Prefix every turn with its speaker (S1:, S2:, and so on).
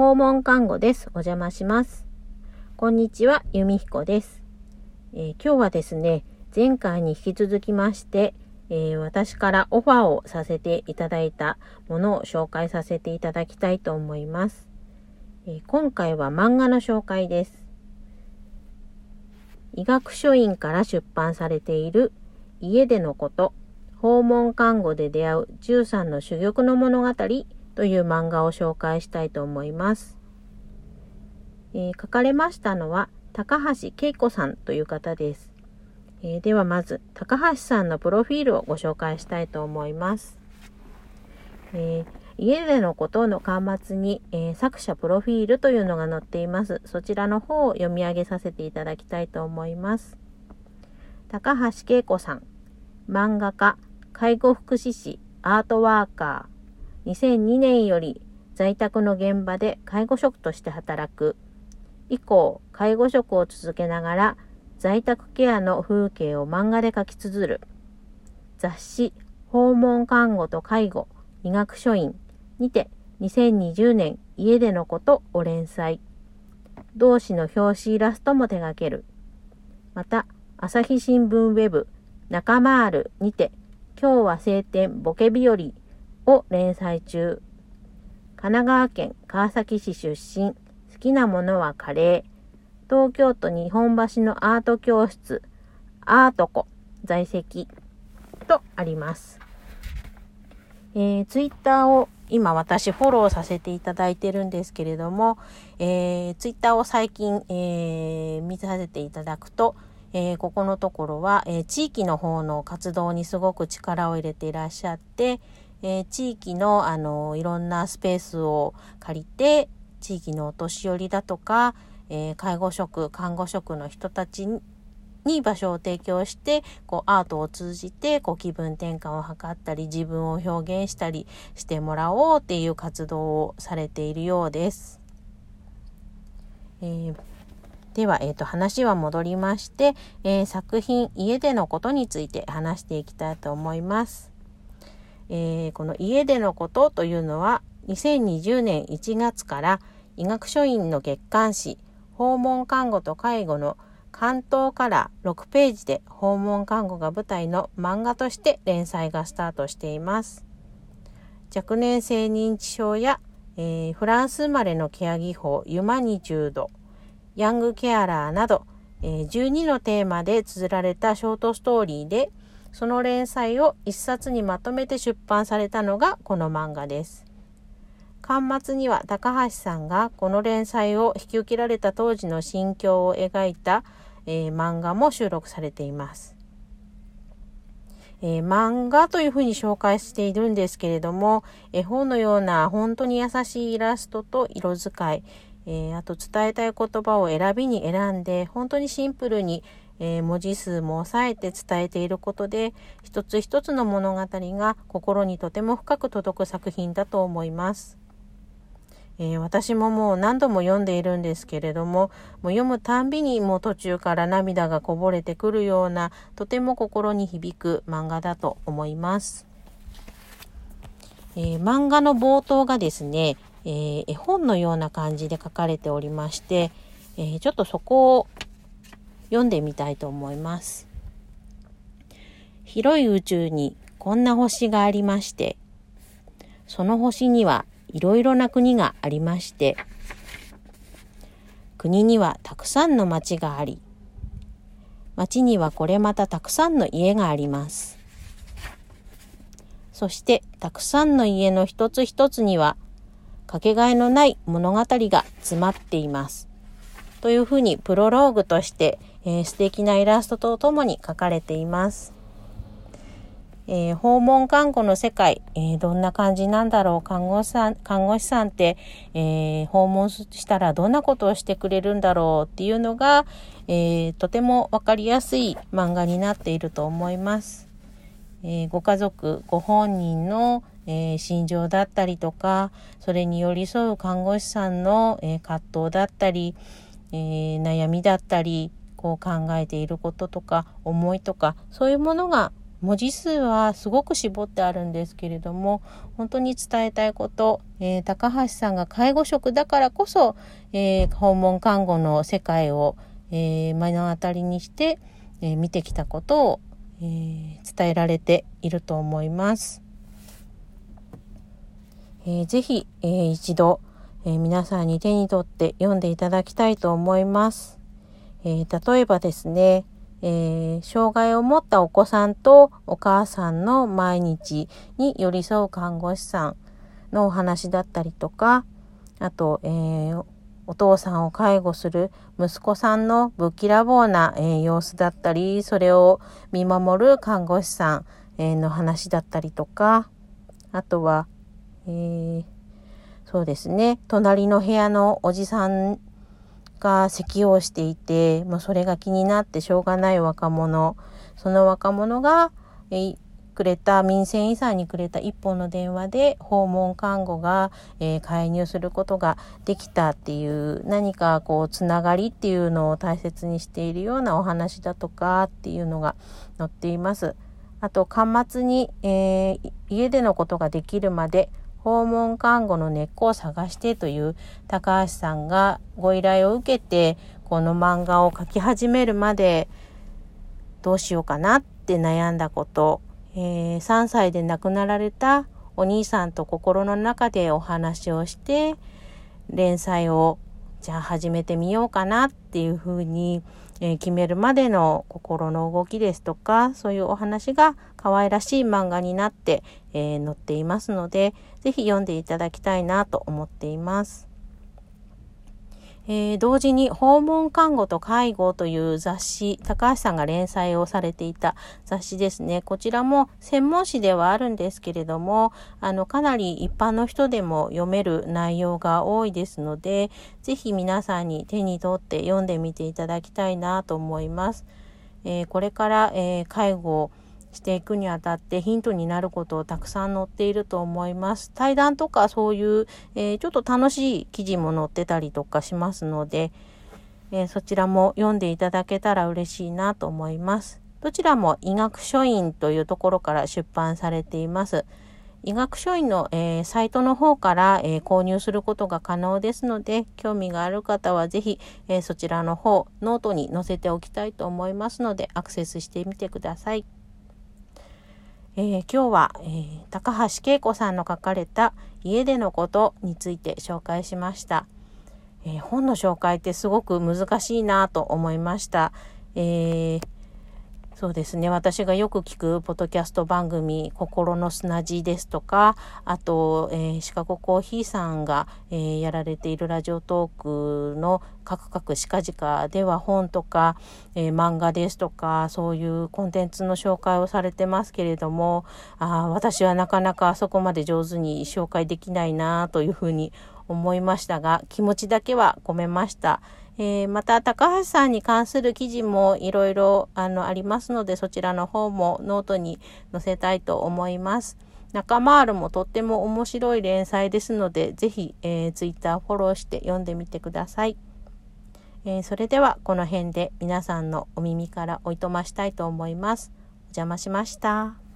S1: 訪問看護です。お邪魔します。こんにちは、由美彦です、えー、今日はですね、前回に引き続きまして、えー、私からオファーをさせていただいたものを紹介させていただきたいと思います。えー、今回は漫画の紹介です。医学書院から出版されている家でのこと訪問看護で出会う13の珠玉の物語という漫画を紹介したいと思います。えー、書かれましたのは高橋恵子さんという方です。えー、ではまず高橋さんのプロフィールをご紹介したいと思います。えー、家でのことの端末に、えー、作者プロフィールというのが載っています。そちらの方を読み上げさせていただきたいと思います。高橋恵子さん、漫画家、介護福祉士、アートワーカー、2002年より在宅の現場で介護職として働く。以降、介護職を続けながら在宅ケアの風景を漫画で描き綴る。雑誌、訪問看護と介護、医学書院にて2020年家でのことを連載。同誌の表紙イラストも手掛ける。また、朝日新聞ウェブ中丸にて今日は晴天ボケ日和を連載中。神奈川県川崎市出身、好きなものはカレー。東京都日本橋のアート教室、アートコ在籍とあります。えー、ツイッターを今私フォローさせていただいてるんですけれども、えー、ツイッターを最近、えー、見させていただくと、えー、ここのところは、えー、地域の方の活動にすごく力を入れていらっしゃって、えー、地域の、あのいろんなスペースを借りて、地域のお年寄りだとか、え介護職、看護職の人たちに場所を提供して、こうアートを通じて、こう気分転換を図ったり、自分を表現したりしてもらおうっていう活動をされているようです。えーでは、えーと、話は戻りまして、えー、作品家でのことについて話していきたいと思います。えー、この家でのことというのは2020年1月から医学書院の月刊誌訪問看護と介護の関東から6ページで訪問看護が舞台の漫画として連載がスタートしています。若年性認知症や、えー、フランス生まれのケア技法ユマニチュードヤングケアラーなど、えー、12のテーマで綴られたショートストーリーで、その連載を一冊にまとめて出版されたのがこの漫画です。巻末には高橋さんがこの連載を引き受けられた当時の心境を描いた、えー、漫画も収録されています。えー、漫画というふうに紹介しているんですけれども、絵本のような本当に優しいイラストと色使い、えー、あと伝えたい言葉を選びに選んで、本当にシンプルに、えー、文字数も抑えて伝えていることで、一つ一つの物語が心にとても深く届く作品だと思います。えー、私ももう何度も読んでいるんですけれども、もう読むたんびにもう途中から涙がこぼれてくるような、とても心に響く漫画だと思います。えー、漫画の冒頭がですね、えー、絵本のような感じで書かれておりまして、えー、ちょっとそこを読んでみたいと思います。広い宇宙にこんな星がありまして、その星にはいろいろな国がありまして、国にはたくさんの町があり、町にはこれまたたくさんの家があります。そしてたくさんの家の一つ一つにはかけがえのない物語が詰まっています。というふうにプロローグとして、えー、素敵なイラストとともに書かれています。えー、訪問看護の世界、えー、どんな感じなんだろう看護師さん、看護師さんって、えー、訪問したらどんなことをしてくれるんだろうっていうのが、えとてもわかりやすい漫画になっていると思います。えご家族、ご本人の、えー、心情だったりとか、それに寄り添う看護師さんの、えー、葛藤だったり、えー、悩みだったり、こう考えていることとか、思いとか、そういうものが文字数はすごく絞ってあるんですけれども本当に伝えたいこと、えー、高橋さんが介護職だからこそ、えー、訪問看護の世界を、えー、目の当たりにして、え見てきたことを、え伝えられていると思います。えー、ぜひ、え一度、え皆さんに手に取って読んでいただきたいと思います。え例えばですね、えー、障害を持ったお子さんとお母さんの毎日に寄り添う看護師さんのお話だったりとか、あと、えー、お父さんを介護する息子さんのぶっきらぼうな、えー、様子だったり、それを見守る看護師さん、え、の話だったりとか、あとは、えー、そうですね、隣の部屋のおじさんが咳をしていて、もうそれが気になってしょうがない若者、その若者が、えくれた民生委員さんにくれた一本の電話で訪問看護が、えー、介入することができたっていう何かこうつながりっていうのを大切にしているようなお話だとかっていうのが載っています。あと端末に、えー、家でのことができるまで訪問看護の根っこを探してという高橋さんがご依頼を受けてこの漫画を描き始めるまでどうしようかなって悩んだこと、えー、3歳で亡くなられたお兄さんと心の中でお話をして連載をじゃあ始めてみようかなっていうふうに、えー、決めるまでの心の動きですとかそういうお話が可愛らしい漫画になって、えー、載っていますので是非読んでいただきたいなと思っています。えー、同時に訪問看護と介護という雑誌、高橋さんが連載をされていた雑誌ですね。こちらも専門誌ではあるんですけれども、あの、かなり一般の人でも読める内容が多いですので、ぜひ皆さんに手に取って読んでみていただきたいなと思います。えー、これから、えー、介護、していくにあたってヒントになることをたくさん載っていると思います。対談とかそういう、えー、ちょっと楽しい記事も載ってたりとかしますので、えー、そちらも読んでいただけたら嬉しいなと思います。どちらも医学書院というところから出版されています。医学書院の、えー、サイトの方から、えー、購入することが可能ですので、興味がある方はぜひ、えー、そちらの方、ノートに載せておきたいと思いますので、アクセスしてみてください。えー、今日は、えー、高橋恵子さんの書かれた家でのことについて紹介しました。えー、本の紹介ってすごく難しいなと思いました。えーそうですね。私がよく聞くポッドキャスト番組、心の砂地ですとか、あと、えー、シカゴコーヒーさんが、えー、やられているラジオトークのカクカクシカジカでは本とか、えー、漫画ですとか、そういうコンテンツの紹介をされてますけれども、あ私はなかなかあそこまで上手に紹介できないなというふうに思いましたが、気持ちだけは込めました。えー、また、高橋さんに関する記事もいろいろあのありますので、そちらの方もノートに載せたいと思います。中丸もとっても面白い連載ですので、ぜひ、えー、ツイッターフォローして読んでみてください。えー、それでは、この辺で皆さんのお耳からおいとましたいと思います。お邪魔しました。